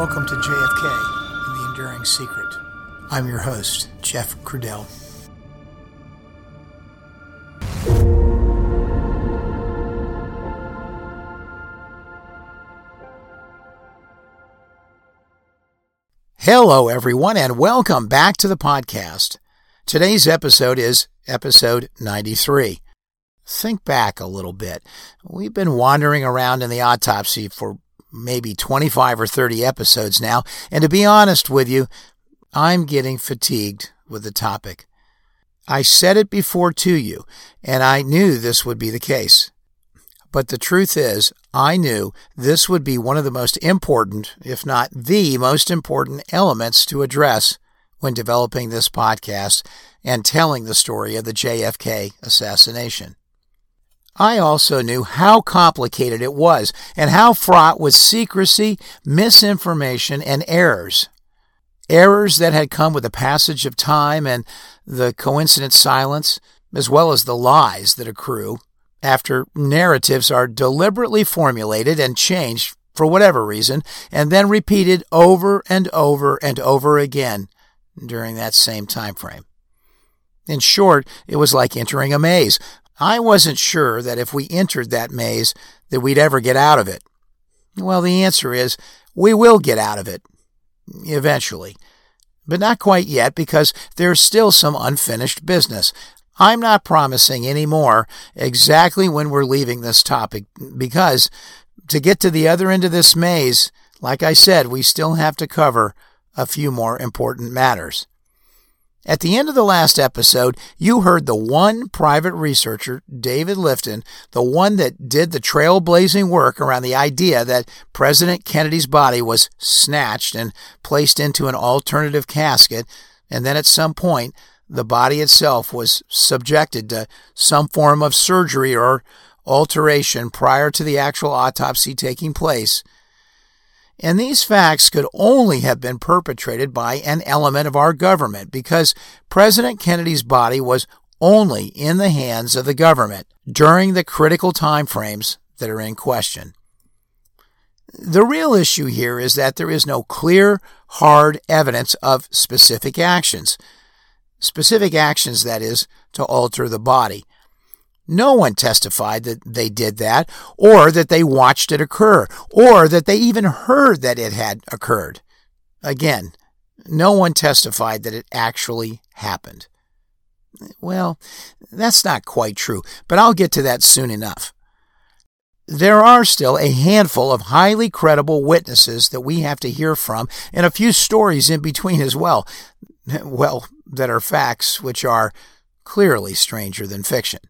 Welcome to JFK and the Enduring Secret. I'm your host, Jeff Crudell. Hello, everyone, and welcome back to the podcast. Today's episode is episode 93. Think back a little bit. We've been wandering around in the autopsy for maybe 25 or 30 episodes now, and to be honest with you, I'm getting fatigued with the topic. I said it before to you, and I knew this would be the case. But the truth is, I knew this would be one of the most important, if not the most important elements to address when developing this podcast and telling the story of the JFK assassination. I also knew how complicated it was and how fraught with secrecy, misinformation, and errors. Errors that had come with the passage of time and the coincident silence, as well as the lies that accrue after narratives are deliberately formulated and changed for whatever reason, and then repeated over and over and over again during that same time frame. In short, it was like entering a maze. I wasn't sure that if we entered that maze that we'd ever get out of it. Well, the answer is we will get out of it eventually. But not quite yet because there's still some unfinished business. I'm not promising any more exactly when we're leaving this topic because to get to the other end of this maze, like I said, we still have to cover a few more important matters. At the end of the last episode, you heard the one private researcher, David Lifton, the one that did the trailblazing work around the idea that President Kennedy's body was snatched and placed into an alternative casket, and then at some point the body itself was subjected to some form of surgery or alteration prior to the actual autopsy taking place. And these facts could only have been perpetrated by an element of our government because President Kennedy's body was only in the hands of the government during the critical time frames that are in question. The real issue here is that there is no clear, hard evidence of specific actions specific actions, that is, to alter the body. No one testified that they did that, or that they watched it occur, or that they even heard that it had occurred. Again, no one testified that it actually happened. Well, that's not quite true, but I'll get to that soon enough. There are still a handful of highly credible witnesses that we have to hear from, and a few stories in between as well. Well, that are facts which are clearly stranger than fiction.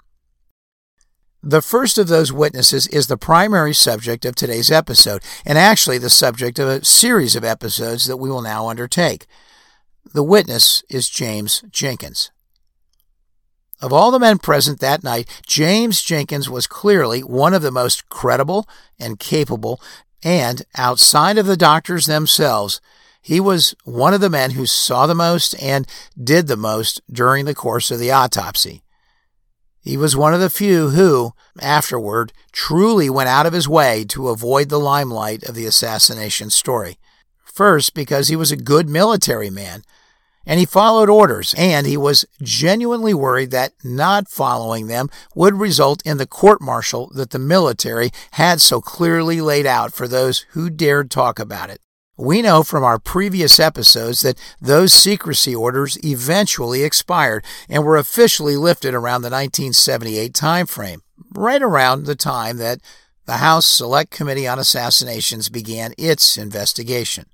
The first of those witnesses is the primary subject of today's episode, and actually the subject of a series of episodes that we will now undertake. The witness is James Jenkins. Of all the men present that night, James Jenkins was clearly one of the most credible and capable, and outside of the doctors themselves, he was one of the men who saw the most and did the most during the course of the autopsy. He was one of the few who, afterward, truly went out of his way to avoid the limelight of the assassination story. First, because he was a good military man, and he followed orders, and he was genuinely worried that not following them would result in the court martial that the military had so clearly laid out for those who dared talk about it. We know from our previous episodes that those secrecy orders eventually expired and were officially lifted around the 1978 timeframe, right around the time that the House Select Committee on Assassinations began its investigation.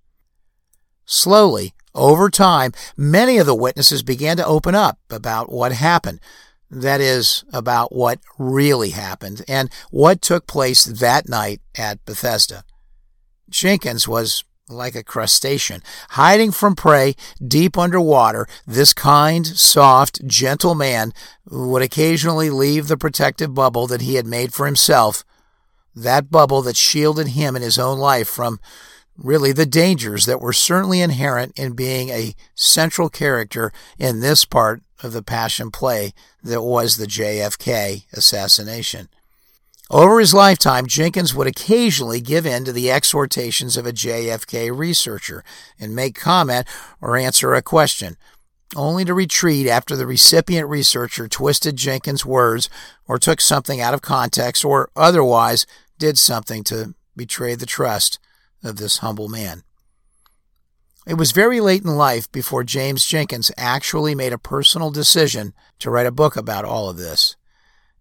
Slowly, over time, many of the witnesses began to open up about what happened. That is, about what really happened and what took place that night at Bethesda. Jenkins was like a crustacean. Hiding from prey deep underwater, this kind, soft, gentle man would occasionally leave the protective bubble that he had made for himself, that bubble that shielded him in his own life from really the dangers that were certainly inherent in being a central character in this part of the passion play that was the JFK assassination. Over his lifetime, Jenkins would occasionally give in to the exhortations of a JFK researcher and make comment or answer a question, only to retreat after the recipient researcher twisted Jenkins' words or took something out of context or otherwise did something to betray the trust of this humble man. It was very late in life before James Jenkins actually made a personal decision to write a book about all of this,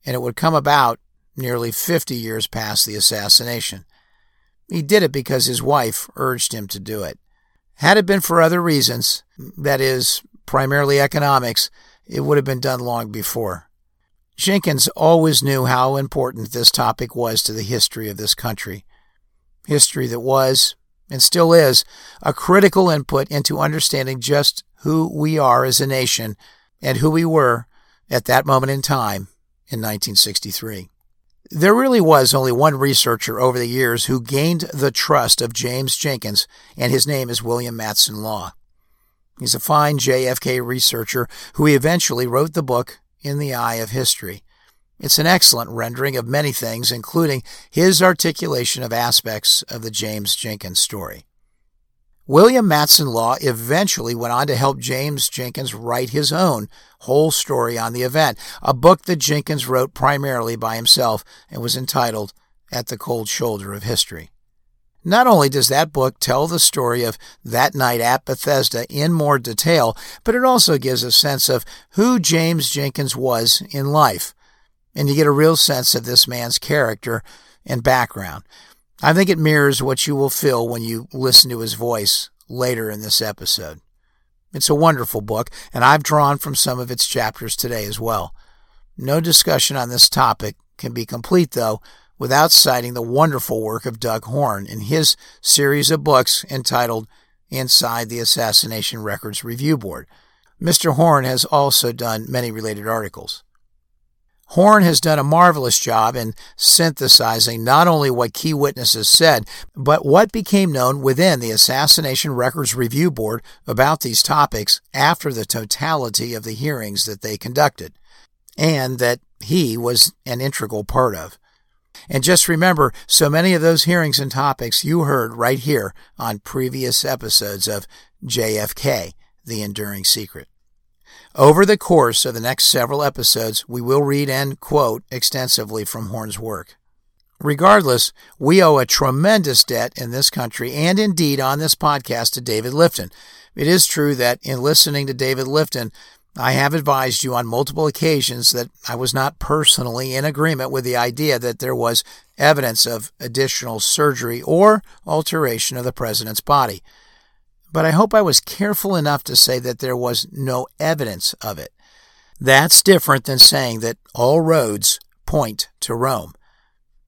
and it would come about nearly 50 years past the assassination. He did it because his wife urged him to do it. Had it been for other reasons, that is, primarily economics, it would have been done long before. Jenkins always knew how important this topic was to the history of this country. History that was, and still is, a critical input into understanding just who we are as a nation and who we were at that moment in time in 1963. There really was only one researcher over the years who gained the trust of James Jenkins, and his name is William Matson Law. He's a fine JFK researcher who eventually wrote the book In the Eye of History. It's an excellent rendering of many things, including his articulation of aspects of the James Jenkins story. William Matson Law eventually went on to help James Jenkins write his own whole story on the event, a book that Jenkins wrote primarily by himself and was entitled At the Cold Shoulder of History. Not only does that book tell the story of that night at Bethesda in more detail, but it also gives a sense of who James Jenkins was in life. And you get a real sense of this man's character and background. I think it mirrors what you will feel when you listen to his voice later in this episode. It's a wonderful book, and I've drawn from some of its chapters today as well. No discussion on this topic can be complete, though, without citing the wonderful work of Doug Horne in his series of books entitled Inside the Assassination Records Review Board. Mr. Horne has also done many related articles. Horne has done a marvelous job in synthesizing not only what key witnesses said, but what became known within the Assassination Records Review Board about these topics after the totality of the hearings that they conducted, and that he was an integral part of. And just remember, so many of those hearings and topics you heard right here on previous episodes of JFK, The Enduring Secret. Over the course of the next several episodes, we will read and quote extensively from Horne's work. Regardless, we owe a tremendous debt in this country and indeed on this podcast to David Lifton. It is true that in listening to David Lifton, I have advised you on multiple occasions that I was not personally in agreement with the idea that there was evidence of additional surgery or alteration of the president's body but I hope I was careful enough to say that there was no evidence of it. That's different than saying that all roads point to Rome.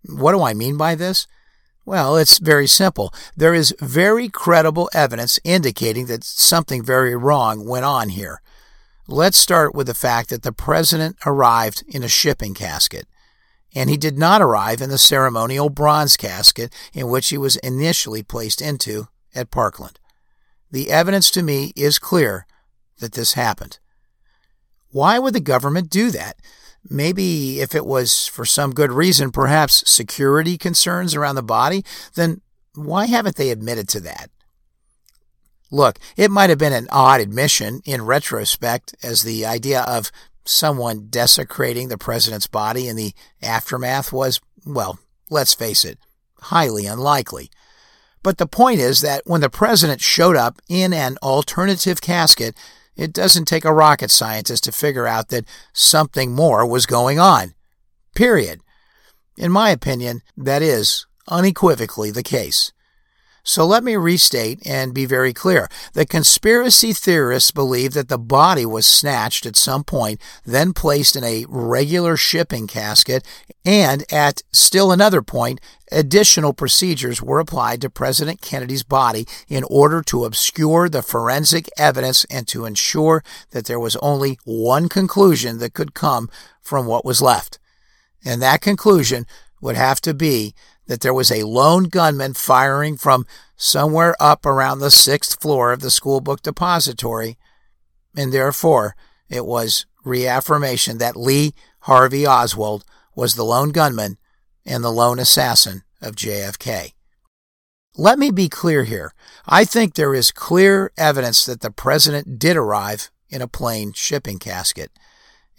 What do I mean by this? Well, it's very simple. There is very credible evidence indicating that something very wrong went on here. Let's start with the fact that the president arrived in a shipping casket, and he did not arrive in the ceremonial bronze casket in which he was initially placed into at Parkland. The evidence to me is clear that this happened. Why would the government do that? Maybe if it was for some good reason, perhaps security concerns around the body, then why haven't they admitted to that? Look, it might have been an odd admission in retrospect, as the idea of someone desecrating the president's body in the aftermath was, well, let's face it, highly unlikely. But the point is that when the president showed up in an alternative casket, it doesn't take a rocket scientist to figure out that something more was going on. Period. In my opinion, that is unequivocally the case. So let me restate and be very clear. The conspiracy theorists believe that the body was snatched at some point, then placed in a regular shipping casket, and at still another point, additional procedures were applied to President Kennedy's body in order to obscure the forensic evidence and to ensure that there was only one conclusion that could come from what was left. And that conclusion would have to be that there was a lone gunman firing from somewhere up around the sixth floor of the school book depository, and therefore it was reaffirmation that Lee Harvey Oswald was the lone gunman and the lone assassin of JFK. Let me be clear here. I think there is clear evidence that the president did arrive in a plain shipping casket.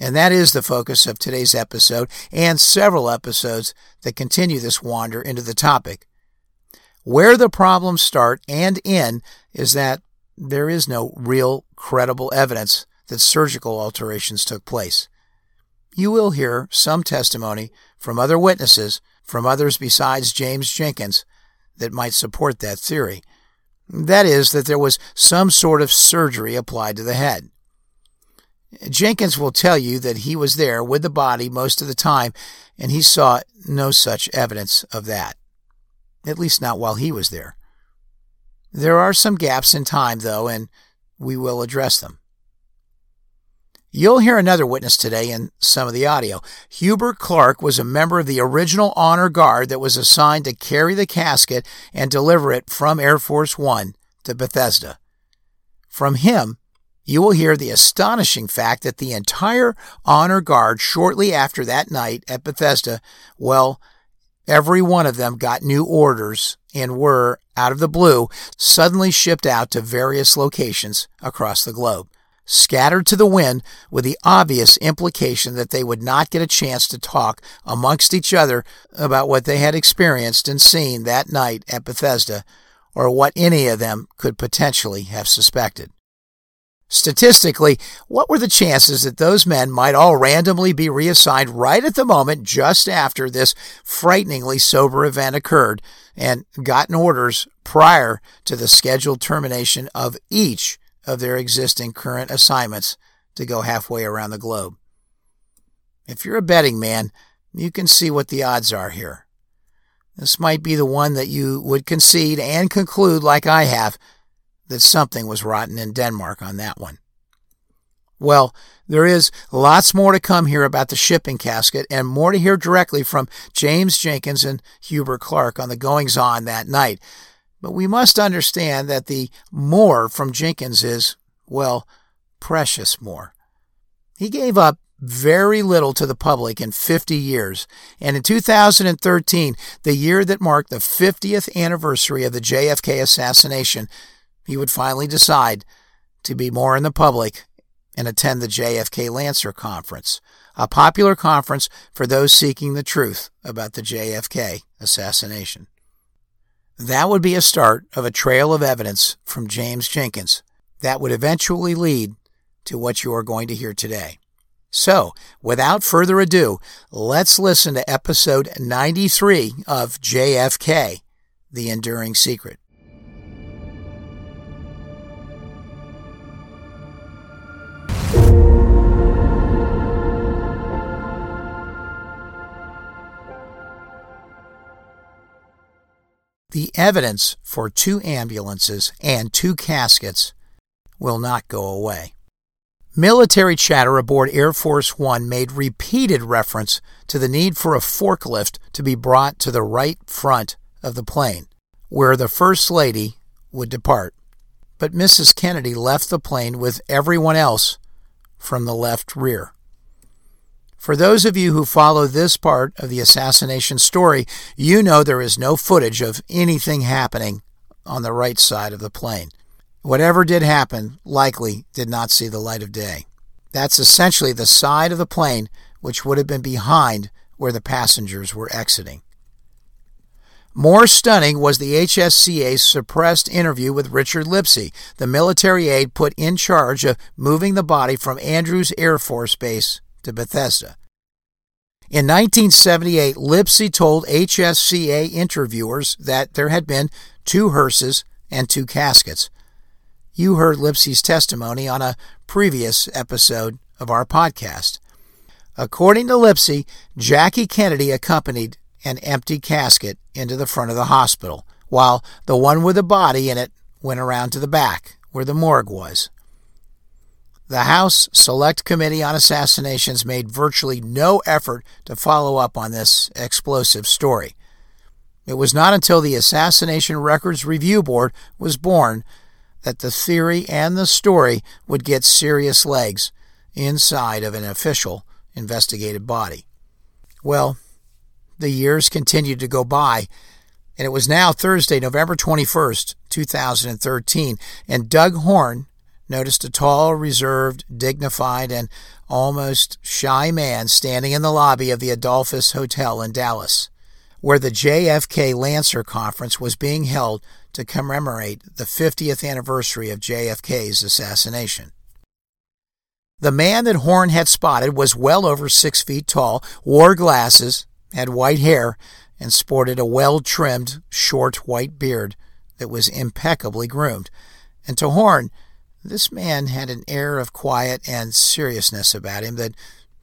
And that is the focus of today's episode and several episodes that continue this wander into the topic. Where the problems start and end is that there is no real credible evidence that surgical alterations took place. You will hear some testimony from other witnesses, from others besides James Jenkins, that might support that theory. That is, that there was some sort of surgery applied to the head. Jenkins will tell you that he was there with the body most of the time, and he saw no such evidence of that. At least not while he was there. There are some gaps in time, though, and we will address them. You'll hear another witness today in some of the audio. Hubert Clark was a member of the original honor guard that was assigned to carry the casket and deliver it from Air Force One to Bethesda. From him, you will hear the astonishing fact that the entire honor guard shortly after that night at Bethesda, well, every one of them got new orders and were, out of the blue, suddenly shipped out to various locations across the globe, scattered to the wind with the obvious implication that they would not get a chance to talk amongst each other about what they had experienced and seen that night at Bethesda or what any of them could potentially have suspected. Statistically, what were the chances that those men might all randomly be reassigned right at the moment just after this frighteningly sober event occurred and gotten orders prior to the scheduled termination of each of their existing current assignments to go halfway around the globe? If you're a betting man, you can see what the odds are here. This might be the one that you would concede and conclude, like I have, that something was rotten in Denmark on that one. Well, there is lots more to come here about the shipping casket and more to hear directly from James Jenkins and Hubert Clark on the goings on that night. But we must understand that the more from Jenkins is, well, precious more. He gave up very little to the public in 50 years. And in 2013, the year that marked the 50th anniversary of the JFK assassination, he would finally decide to be more in the public and attend the JFK Lancer Conference, a popular conference for those seeking the truth about the JFK assassination. That would be a start of a trail of evidence from James Jenkins that would eventually lead to what you are going to hear today. So, without further ado, let's listen to episode 93 of JFK The Enduring Secret. The evidence for two ambulances and two caskets will not go away. Military chatter aboard Air Force One made repeated reference to the need for a forklift to be brought to the right front of the plane, where the First Lady would depart. But Mrs. Kennedy left the plane with everyone else from the left rear. For those of you who follow this part of the assassination story, you know there is no footage of anything happening on the right side of the plane. Whatever did happen likely did not see the light of day. That's essentially the side of the plane which would have been behind where the passengers were exiting. More stunning was the HSCA's suppressed interview with Richard Lipsey, the military aide put in charge of moving the body from Andrews Air Force Base to Bethesda. In 1978, Lipsey told HSCA interviewers that there had been two hearses and two caskets. You heard Lipsey's testimony on a previous episode of our podcast. According to Lipsey, Jackie Kennedy accompanied an empty casket into the front of the hospital, while the one with the body in it went around to the back, where the morgue was. The House Select Committee on Assassinations made virtually no effort to follow up on this explosive story. It was not until the Assassination Records Review Board was born that the theory and the story would get serious legs inside of an official investigative body. Well, the years continued to go by, and it was now Thursday, November 21st, 2013, and Doug Horne noticed a tall, reserved, dignified, and almost shy man standing in the lobby of the Adolphus Hotel in Dallas, where the JFK Lancer Conference was being held to commemorate the 50th anniversary of JFK's assassination. The man that Horne had spotted was well over six feet tall, wore glasses, had white hair, and sported a well trimmed, short white beard that was impeccably groomed. And to Horne, this man had an air of quiet and seriousness about him that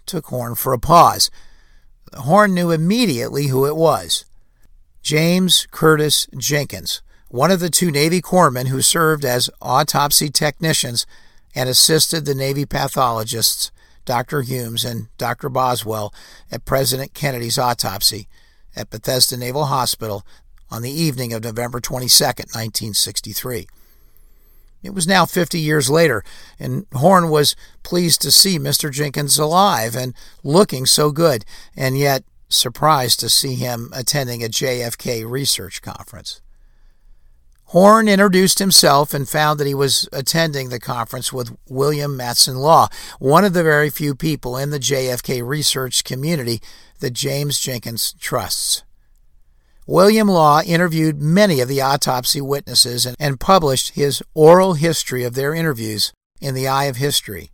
took Horne for a pause. Horne knew immediately who it was James Curtis Jenkins, one of the two Navy corpsmen who served as autopsy technicians and assisted the Navy pathologists, Dr. Humes and Dr. Boswell, at President Kennedy's autopsy at Bethesda Naval Hospital on the evening of November 22, 1963. It was now 50 years later, and Horne was pleased to see Mr. Jenkins alive and looking so good, and yet surprised to see him attending a JFK research conference. Horne introduced himself and found that he was attending the conference with William Matson Law, one of the very few people in the JFK research community that James Jenkins trusts. William Law interviewed many of the autopsy witnesses and, and published his oral history of their interviews in the Eye of History.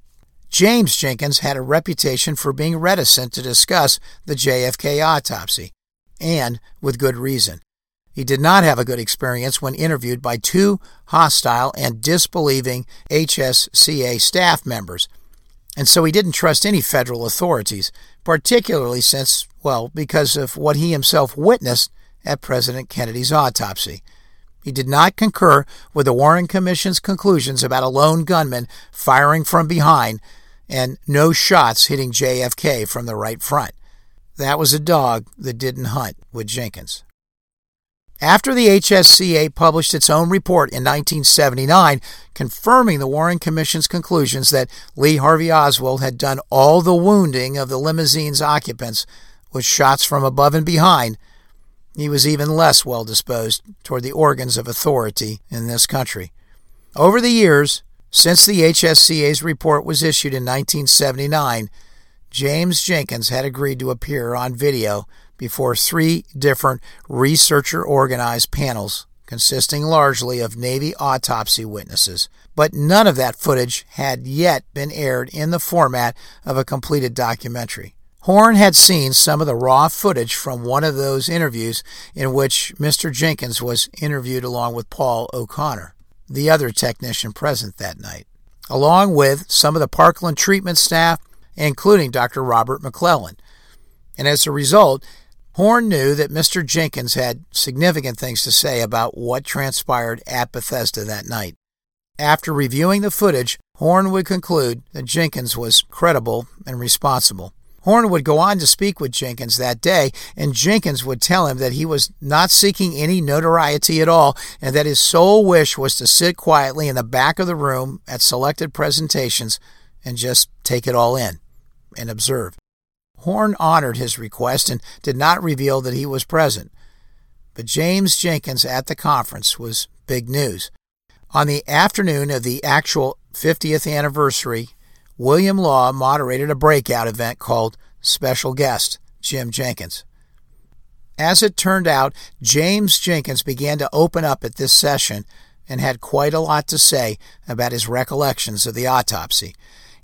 James Jenkins had a reputation for being reticent to discuss the JFK autopsy, and with good reason. He did not have a good experience when interviewed by two hostile and disbelieving HSCA staff members, and so he didn't trust any federal authorities, particularly since, well, because of what he himself witnessed at President Kennedy's autopsy. He did not concur with the Warren Commission's conclusions about a lone gunman firing from behind and no shots hitting JFK from the right front. That was a dog that didn't hunt with Jenkins. After the HSCA published its own report in 1979 confirming the Warren Commission's conclusions that Lee Harvey Oswald had done all the wounding of the limousine's occupants with shots from above and behind, he was even less well disposed toward the organs of authority in this country. Over the years, since the HSCA's report was issued in 1979, James Jenkins had agreed to appear on video before three different researcher organized panels consisting largely of Navy autopsy witnesses. But none of that footage had yet been aired in the format of a completed documentary. Horne had seen some of the raw footage from one of those interviews in which Mr. Jenkins was interviewed along with Paul O'Connor, the other technician present that night, along with some of the Parkland treatment staff, including Dr. Robert McClelland. And as a result, Horne knew that Mr. Jenkins had significant things to say about what transpired at Bethesda that night. After reviewing the footage, Horne would conclude that Jenkins was credible and responsible. Horne would go on to speak with Jenkins that day, and Jenkins would tell him that he was not seeking any notoriety at all, and that his sole wish was to sit quietly in the back of the room at selected presentations and just take it all in and observe. Horne honored his request and did not reveal that he was present. But James Jenkins at the conference was big news. On the afternoon of the actual 50th anniversary William Law moderated a breakout event called Special Guest Jim Jenkins. As it turned out, James Jenkins began to open up at this session and had quite a lot to say about his recollections of the autopsy.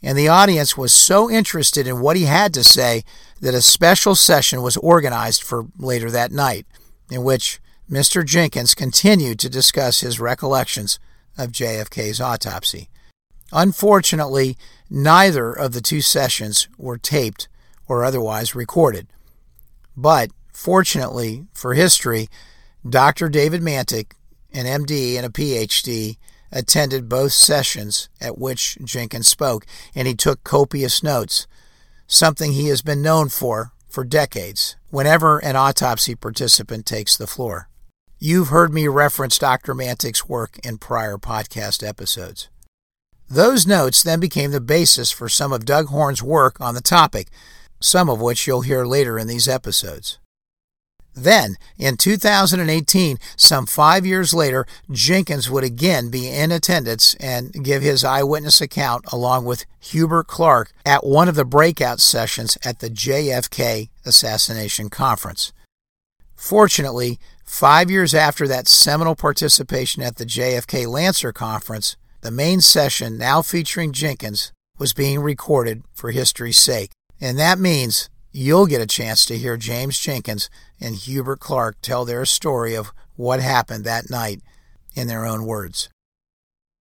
And the audience was so interested in what he had to say that a special session was organized for later that night, in which Mr. Jenkins continued to discuss his recollections of JFK's autopsy. Unfortunately, Neither of the two sessions were taped or otherwise recorded. But fortunately for history, Dr. David Mantik, an MD and a PhD, attended both sessions at which Jenkins spoke, and he took copious notes, something he has been known for for decades whenever an autopsy participant takes the floor. You've heard me reference Dr. Mantik's work in prior podcast episodes. Those notes then became the basis for some of Doug Horne's work on the topic, some of which you'll hear later in these episodes. Then, in 2018, some five years later, Jenkins would again be in attendance and give his eyewitness account along with Hubert Clark at one of the breakout sessions at the JFK Assassination Conference. Fortunately, five years after that seminal participation at the JFK Lancer Conference, the main session, now featuring Jenkins, was being recorded for history's sake. And that means you'll get a chance to hear James Jenkins and Hubert Clark tell their story of what happened that night in their own words.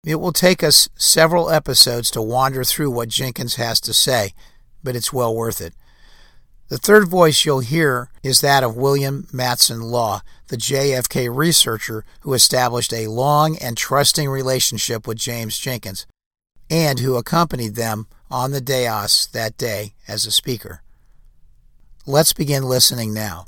It will take us several episodes to wander through what Jenkins has to say, but it's well worth it. The third voice you'll hear is that of William Matson Law, the JFK researcher who established a long and trusting relationship with James Jenkins and who accompanied them on the dais that day as a speaker. Let's begin listening now.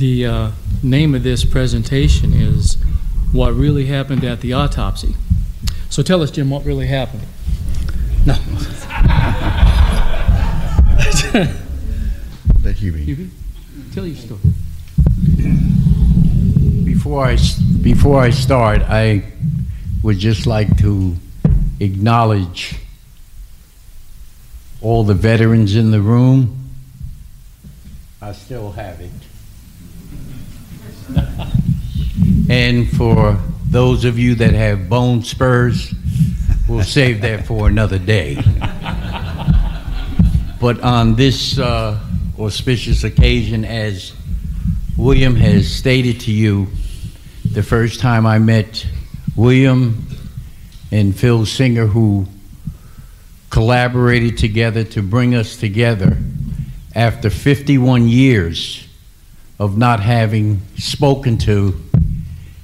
The uh, name of this presentation is What Really Happened at the Autopsy. So tell us, Jim, what really happened? No. Let Hubie. Tell your story. Before I, before I start, I would just like to acknowledge all the veterans in the room. I still have it. And for those of you that have bone spurs, we'll save that for another day. but on this uh, auspicious occasion, as William has stated to you, the first time I met William and Phil Singer, who collaborated together to bring us together after 51 years of not having spoken to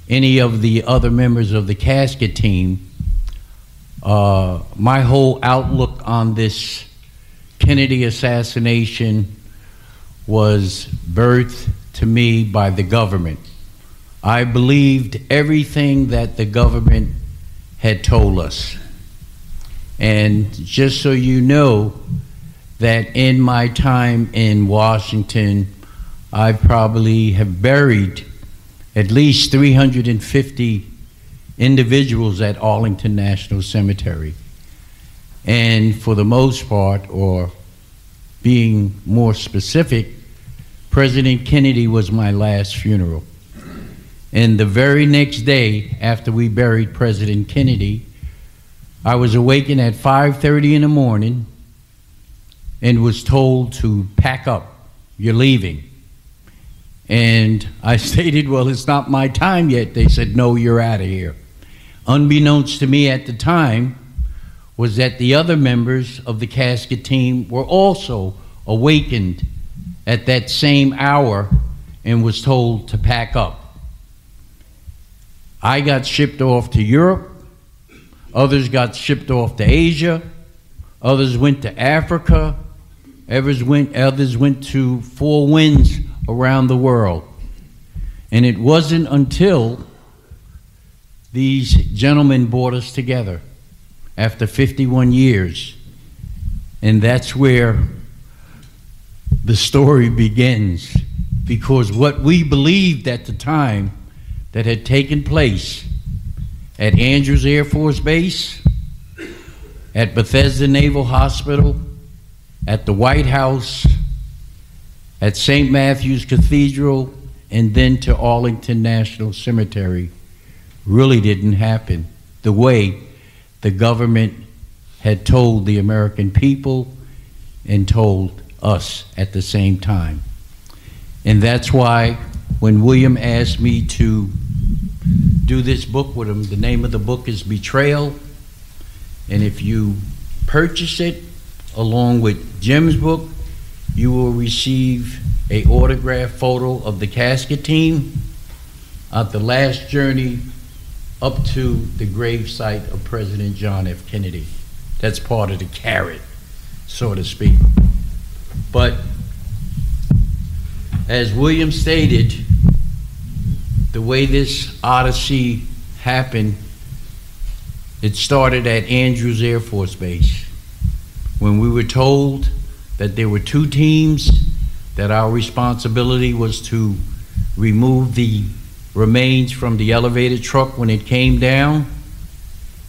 any of the other members of the casket team, uh, my whole outlook on this Kennedy assassination was birthed to me by the government. I believed everything that the government had told us. And just so you know, that in my time in Washington, I probably have buried at least 350 individuals at Arlington National Cemetery. And for the most part, or being more specific, President Kennedy was my last funeral. And the very next day after we buried President Kennedy, I was awakened at 5:30 in the morning and was told to pack up. You're leaving. And I stated, Well, it's not my time yet. They said, No, you're out of here. Unbeknownst to me at the time was that the other members of the casket team were also awakened at that same hour and was told to pack up. I got shipped off to Europe. Others got shipped off to Asia. Others went to Africa. Others went, others went to Four Winds around the world. And it wasn't until these gentlemen brought us together after 51 years. And that's where the story begins. Because what we believed at the time that had taken place at Andrews Air Force Base, at Bethesda Naval Hospital, at the White House, at St. Matthew's Cathedral, and then to Arlington National Cemetery really didn't happen the way the government had told the American people and told us at the same time. And that's why when William asked me to do this book with him, the name of the book is Betrayal. And if you purchase it along with Jim's book, you will receive a autographed photo of the casket team of the last journey up to the gravesite of President John F. Kennedy. That's part of the carrot, so to speak. But as William stated, the way this odyssey happened, it started at Andrews Air Force Base when we were told that there were two teams, that our responsibility was to remove the remains from the elevated truck when it came down.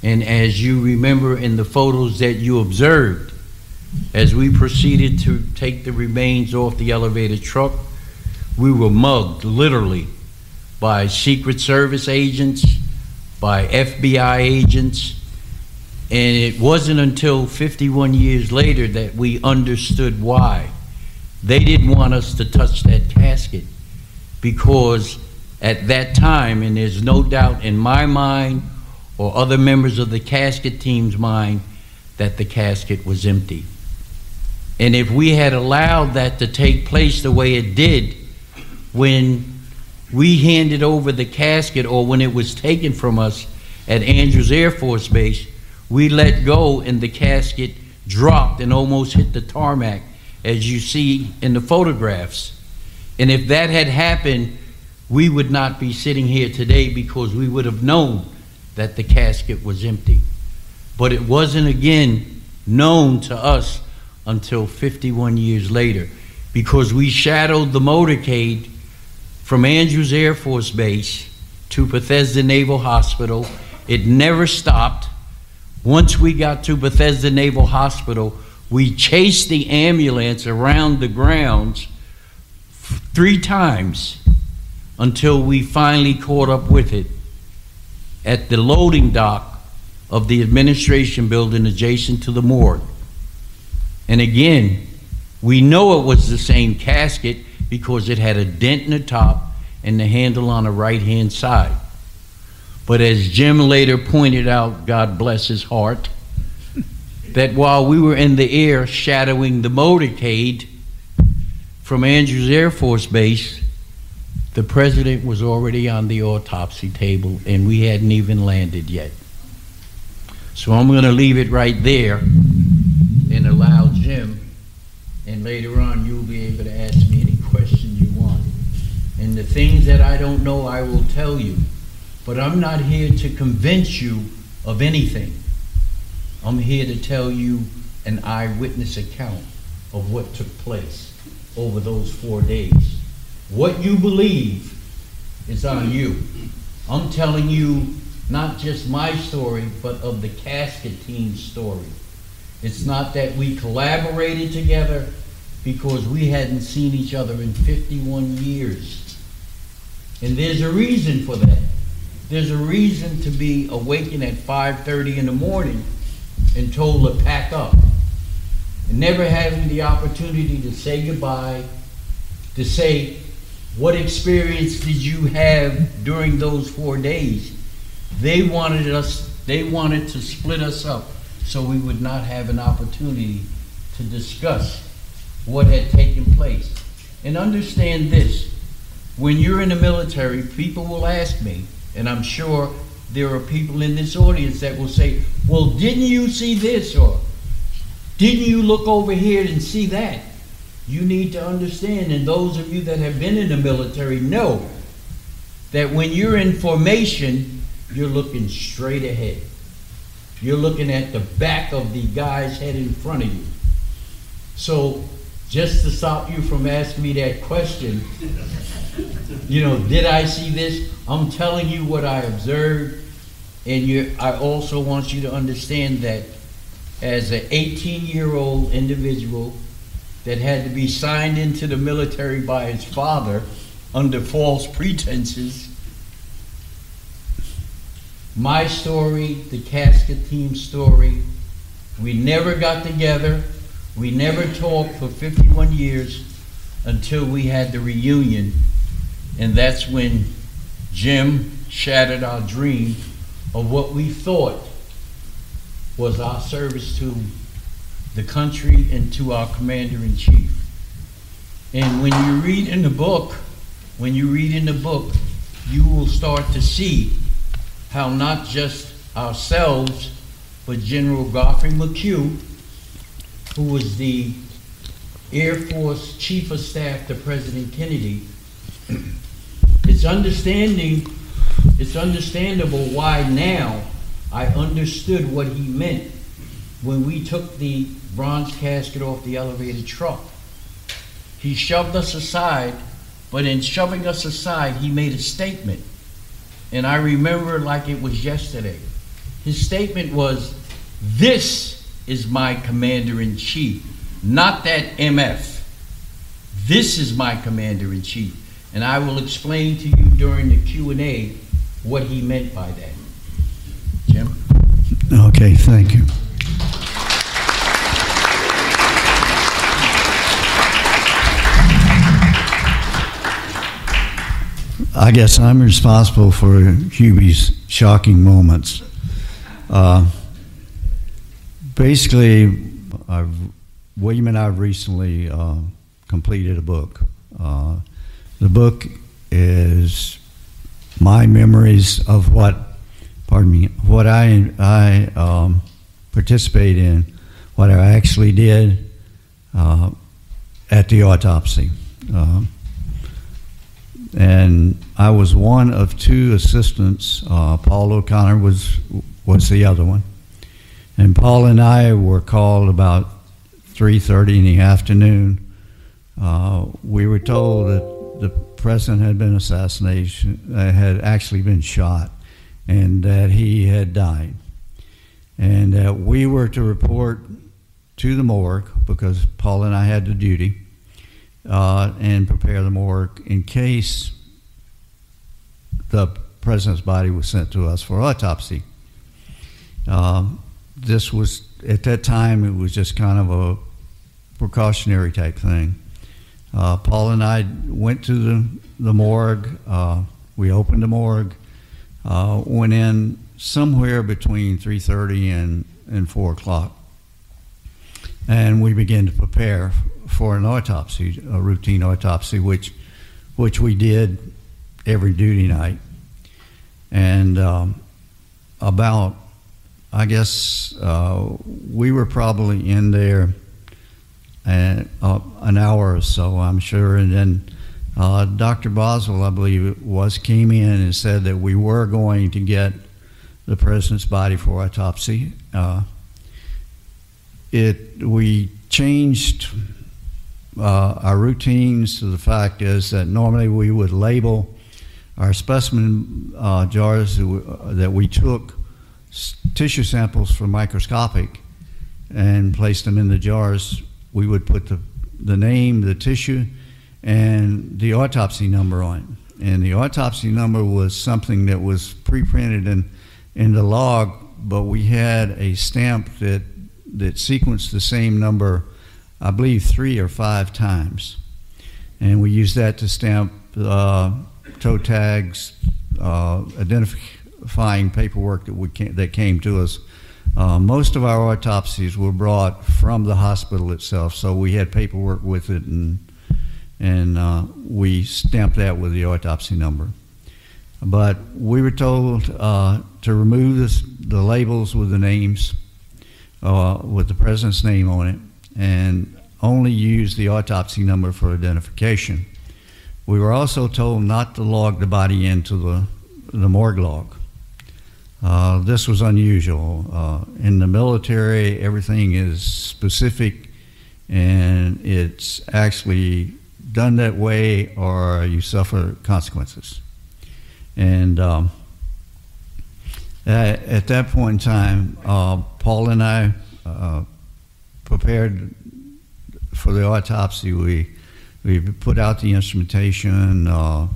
And as you remember in the photos that you observed, as we proceeded to take the remains off the elevated truck, we were mugged literally by Secret Service agents, by FBI agents, and it wasn't until 51 years later that we understood why. They didn't want us to touch that casket because at that time, and there's no doubt in my mind or other members of the casket team's mind, that the casket was empty. And if we had allowed that to take place the way it did when we handed over the casket or when it was taken from us at Andrews Air Force Base, we let go and the casket dropped and almost hit the tarmac, as you see in the photographs. And if that had happened, we would not be sitting here today because we would have known that the casket was empty. But it wasn't again known to us until 51 years later because we shadowed the motorcade from Andrews Air Force Base to Bethesda Naval Hospital. It never stopped. Once we got to Bethesda Naval Hospital, we chased the ambulance around the grounds three times until we finally caught up with it at the loading dock of the administration building adjacent to the morgue. And again, we know it was the same casket because it had a dent in the top and the handle on the right hand side. But as Jim later pointed out, God bless his heart, that while we were in the air shadowing the motorcade from Andrews Air Force Base, the president was already on the autopsy table and we hadn't even landed yet. So I'm going to leave it right there and allow Jim, and later on you'll be able to ask me any question you want. And the things that I don't know, I will tell you. But I'm not here to convince you of anything. I'm here to tell you an eyewitness account of what took place over those four days. What you believe is on you. I'm telling you not just my story, but of the casket team's story. It's not that we collaborated together because we hadn't seen each other in 51 years. And there's a reason for that. There's a reason to be awakened at 5:30 in the morning and told to pack up. And never having the opportunity to say goodbye, to say, what experience did you have during those four days? They wanted us, they wanted to split us up so we would not have an opportunity to discuss what had taken place. And understand this when you're in the military, people will ask me, and I'm sure there are people in this audience that will say, Well, didn't you see this? Or didn't you look over here and see that? You need to understand, and those of you that have been in the military know that when you're in formation, you're looking straight ahead. You're looking at the back of the guy's head in front of you. So, just to stop you from asking me that question, you know, did I see this? I'm telling you what I observed, and you, I also want you to understand that as an 18 year old individual that had to be signed into the military by his father under false pretenses. My story, the casket team story, we never got together. We never talked for 51 years until we had the reunion. And that's when Jim shattered our dream of what we thought was our service to the country and to our commander in chief. And when you read in the book, when you read in the book, you will start to see how not just ourselves, but General Godfrey McHugh, who was the Air Force Chief of Staff to President Kennedy, it's understanding, it's understandable why now I understood what he meant when we took the bronze casket off the elevated truck. He shoved us aside, but in shoving us aside, he made a statement. And I remember like it was yesterday. His statement was, This is my commander in chief, not that MF. This is my commander in chief. And I will explain to you during the Q&A what he meant by that. Jim? Okay, thank you. I guess I'm responsible for Hubie's shocking moments. Uh, basically, I've, William and I recently uh, completed a book. Uh, the book is my memories of what, pardon me, what I I um, participate in, what I actually did uh, at the autopsy. Uh, and I was one of two assistants. Uh, Paul O'Connor was was the other one, and Paul and I were called about 3:30 in the afternoon. Uh, we were told that the president had been assassinated, uh, had actually been shot, and that he had died, and that we were to report to the morgue because Paul and I had the duty uh, and prepare the morgue in case the president's body was sent to us for autopsy. Um, this was, at that time, it was just kind of a precautionary type thing. Uh, Paul and I went to the, the morgue. Uh, we opened the morgue, uh, went in somewhere between 3.30 and, and 4 o'clock. And we began to prepare for an autopsy, a routine autopsy, which, which we did every duty night. And um, about, I guess, uh, we were probably in there an, uh, an hour or so, I'm sure. And then uh, Dr. Boswell, I believe was, came in and said that we were going to get the president's body for autopsy. Uh, it we changed uh, our routines to the fact is that normally we would label our specimen uh, jars that we took tissue samples from microscopic and placed them in the jars. We would put the, the name, the tissue, and the autopsy number on. And the autopsy number was something that was pre-printed in, in the log, but we had a stamp that, that sequenced the same number I believe, three or five times. And we used that to stamp uh, toe tags, uh, identifying paperwork that, we came, that came to us. Uh, most of our autopsies were brought from the hospital itself, so we had paperwork with it, and and uh, we stamped that with the autopsy number. But we were told uh, to remove this, the labels with the names, uh, with the president's name on it, and only use the autopsy number for identification. We were also told not to log the body into the, the morgue log. Uh, this was unusual. Uh, in the military, everything is specific and it's actually done that way or you suffer consequences. And um, at, at, that point in time, uh, Paul and I uh, prepared for the autopsy. We we put out the instrumentation, uh,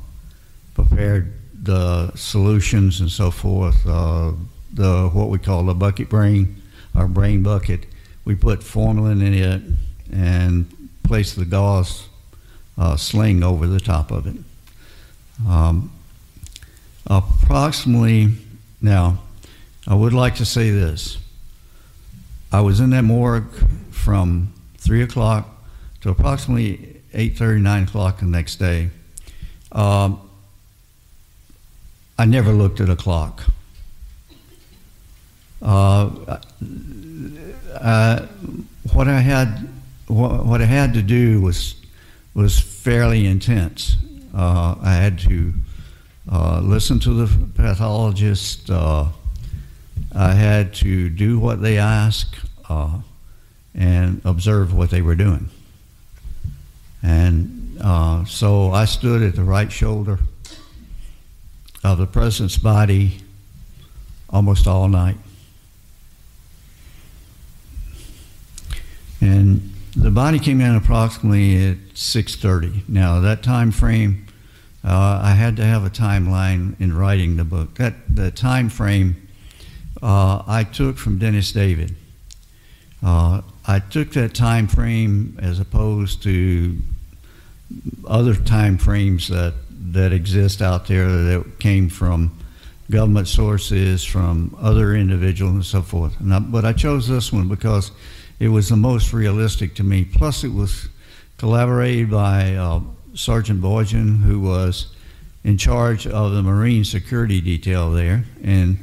prepared the solutions and so forth. Uh, the what we call the bucket brain, our brain bucket. We put formalin in it and place the gauze uh, sling over the top of it. Um, approximately now, I would like to say this. I was in that morgue from 3 o'clock to approximately 8.30, 9 o'clock the next day. Um, I never looked at a clock. Uh, uh, what I had what, what I had to do was was fairly intense. Uh, I had to uh, listen to the pathologist. Uh, I had to do what they asked uh, and observe what they were doing. And uh, so I stood at the right shoulder of the president's body almost all night. And the body came in approximately at 6:30. Now that time frame, uh, I had to have a timeline in writing the book. That the time frame uh, I took from Dennis David. Uh, I took that time frame as opposed to other time frames that that exist out there that came from government sources, from other individuals, and so forth. And I, but I chose this one because it was the most realistic to me. Plus, it was collaborated by uh, Sergeant Boyajian, who was in charge of the Marine security detail there, and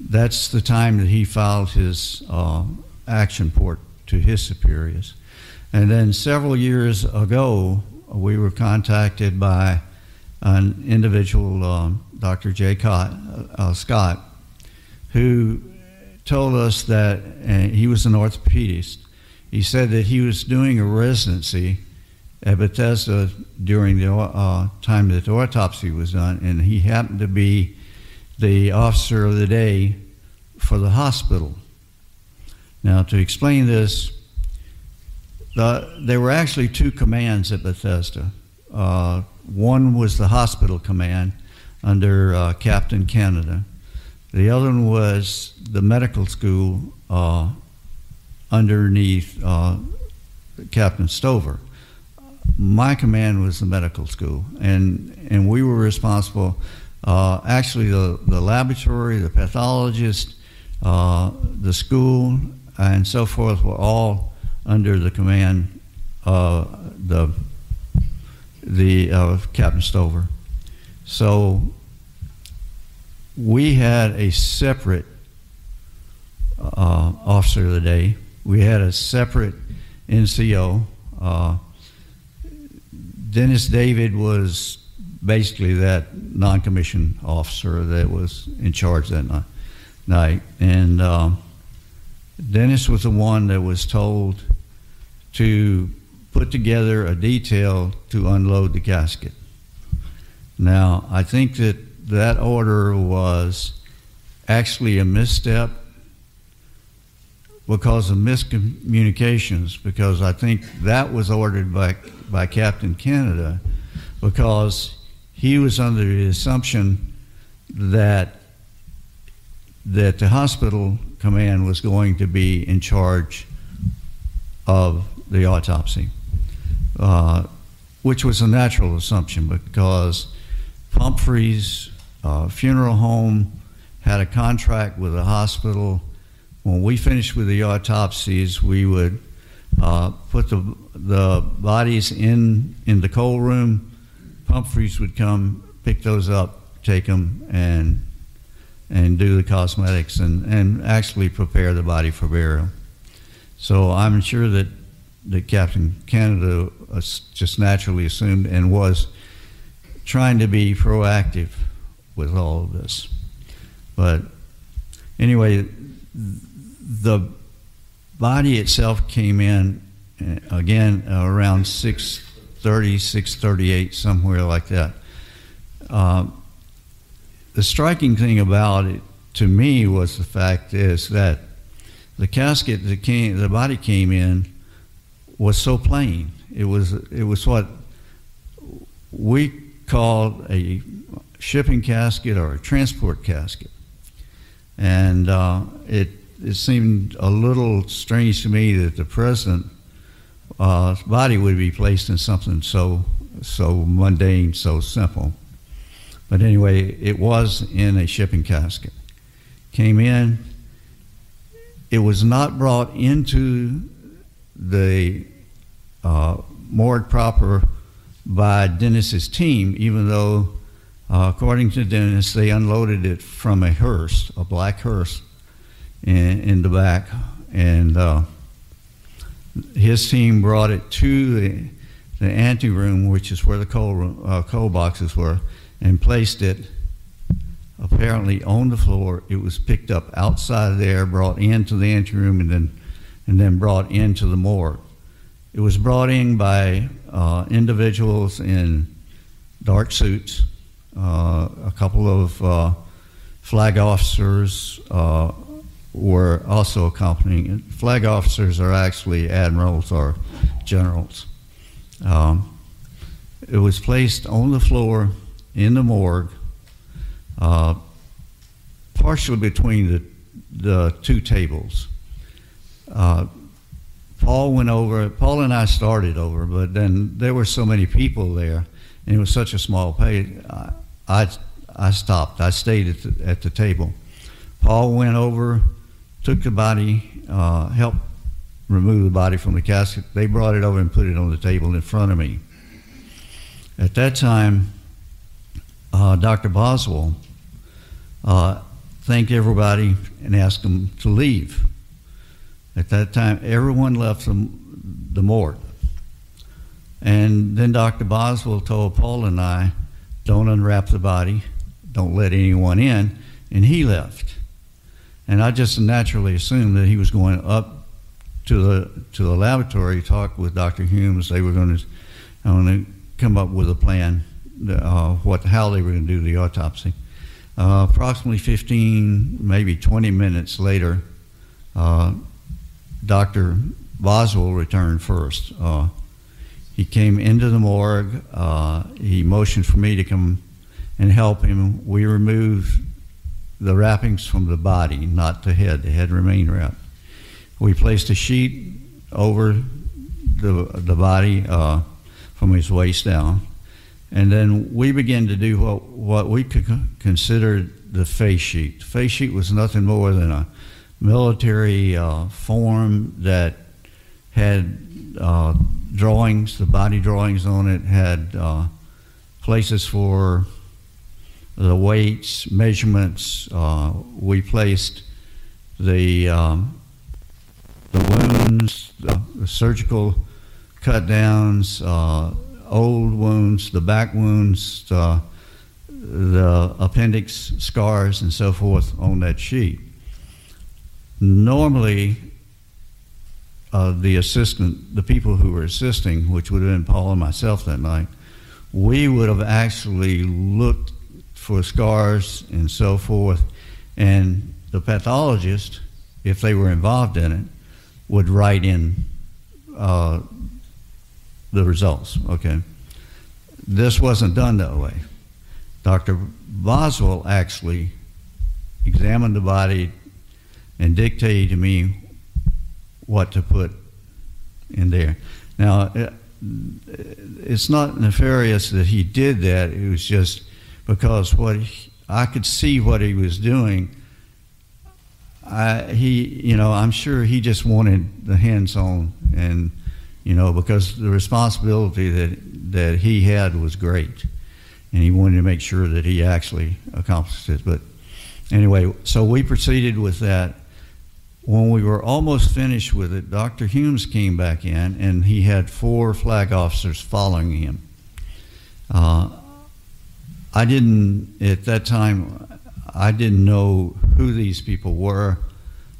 that's the time that he filed his uh, action report to his superiors. And then several years ago, we were contacted by an individual, um, Dr. J. Cott, uh, Scott, who told us that he was an orthopedist. He said that he was doing a residency at Bethesda during the uh, time that the autopsy was done, and he happened to be the officer of the day for the hospital. Now, to explain this, the, there were actually two commands at Bethesda. Uh, one was the hospital command under uh, Captain Canada, the other one was the medical school uh, underneath uh, Captain Stover. My command was the medical school, and, and we were responsible. Uh, actually, the, the laboratory, the pathologist, uh, the school, and so forth were all under the command of the, the uh, Captain Stover. So we had a separate uh, officer of the day. We had a separate NCO. Uh, Dennis David was basically that non-commissioned officer that was in charge that night. And uh, Dennis was the one that was told to put together a detail to unload the casket. Now, I think that that order was actually a misstep because of miscommunications, because I think that was ordered by, by Captain Canada because he was under the assumption that that the hospital command was going to be in charge of the autopsy, uh, which was a natural assumption because Pumphrey's uh, funeral home had a contract with the hospital. When we finished with the autopsies, we would uh, put the, the bodies in, in the cold room. Pumphrey's would come, pick those up, take them, and, and do the cosmetics and, and actually prepare the body for burial. So I'm sure that, that Captain Canada just naturally assumed and was trying to be proactive with all of this. But anyway, the body itself came in uh, again around 630, 638, somewhere like that. Uh, the striking thing about it to me was the fact is that the casket that came, the body came in was so plain. It was, it was what we called a shipping casket or a transport casket. And uh, it, it seemed a little strange to me that the president's uh, body would be placed in something so, so mundane, so simple. But anyway, it was in a shipping casket. Came in, it was not brought into the uh, proper by Dennis's team, even though uh, according to Dennis, they unloaded it from a hearse, a black hearse, in, in the back. And uh, his team brought it to the, the ante room, which is where the coal, uh, coal boxes were, and placed it apparently on the floor. It was picked up outside of there, brought into the ante room, and then, and then brought into the morgue. It was brought in by uh, individuals in dark suits, uh, a couple of uh, flag officers uh, were also accompanying. Flag officers are actually admirals or generals. Um, it was placed on the floor in the morgue, uh, partially between the, the two tables. Paul went over, Paul and I started over, but then there were so many people there, and it was such a small pay. I, I, I stopped. I stayed at the, at the table. Paul went over, took the body, uh, helped remove the body from the casket. They brought it over and put it on the table in front of me. At that time, uh, Dr. Boswell uh, thanked everybody and asked them to leave. At that time, everyone left the, the morgue. And then Dr. Boswell told Paul and I, don't unwrap the body, don't let anyone in, and he left. And I just naturally assumed that he was going up to the to the laboratory, talk with Dr. Humes. They were going to, to come up with a plan, uh, what how they were going to do the autopsy. Uh, approximately 15, maybe 20 minutes later, uh, Dr. Boswell returned first. Uh, he came into the morgue. Uh, he motioned for me to come and help him. We removed the wrappings from the body, not the head. The head remained wrapped. We placed a sheet over the, the body uh, from his waist down. And then we began to do what, what we could consider the face sheet. The face sheet was nothing more than a military uh, form that had uh, drawings, the body drawings on it had uh, places for the weights, measurements. Uh, we placed the um, the wounds, the, surgical cut downs, uh, old wounds, the back wounds, uh, the appendix scars, and so forth on that sheet. Normally, uh, the assistant, the people who were assisting, which would have been Paul and myself that night, we would have actually looked for scars and so forth, and the pathologist, if they were involved in it, would write in uh, the results. Okay, this wasn't done that way. Dr. Boswell actually examined the body and dictated to me what to put in there. Now, uh, it's not nefarious that he did that. It was just because what he, I could see what he was doing. I, he, you know, I'm sure he just wanted the hands-on, and you know, because the responsibility that that he had was great, and he wanted to make sure that he actually accomplished it. But anyway, so we proceeded with that, when we were almost finished with it, Dr. Humes came back in and he had four flag officers following him. Uh, I didn't, at that time, I didn't know who these people were.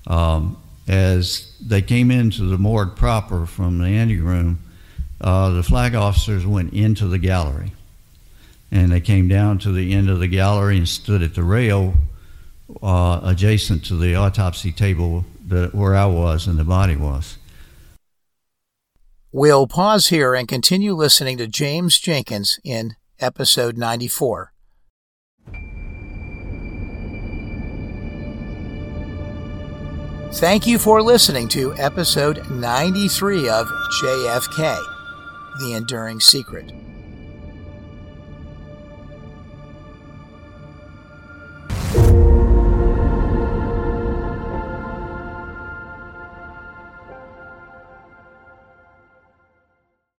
Um, as they came into the morgue proper from the ante room, uh, the flag officers went into the gallery. And they came down to the end of the gallery and stood at the rail uh, adjacent to the autopsy table where I was and the body was. We'll pause here and continue listening to James Jenkins in episode 94. Thank you for listening to episode 93 of JFK The Enduring Secret.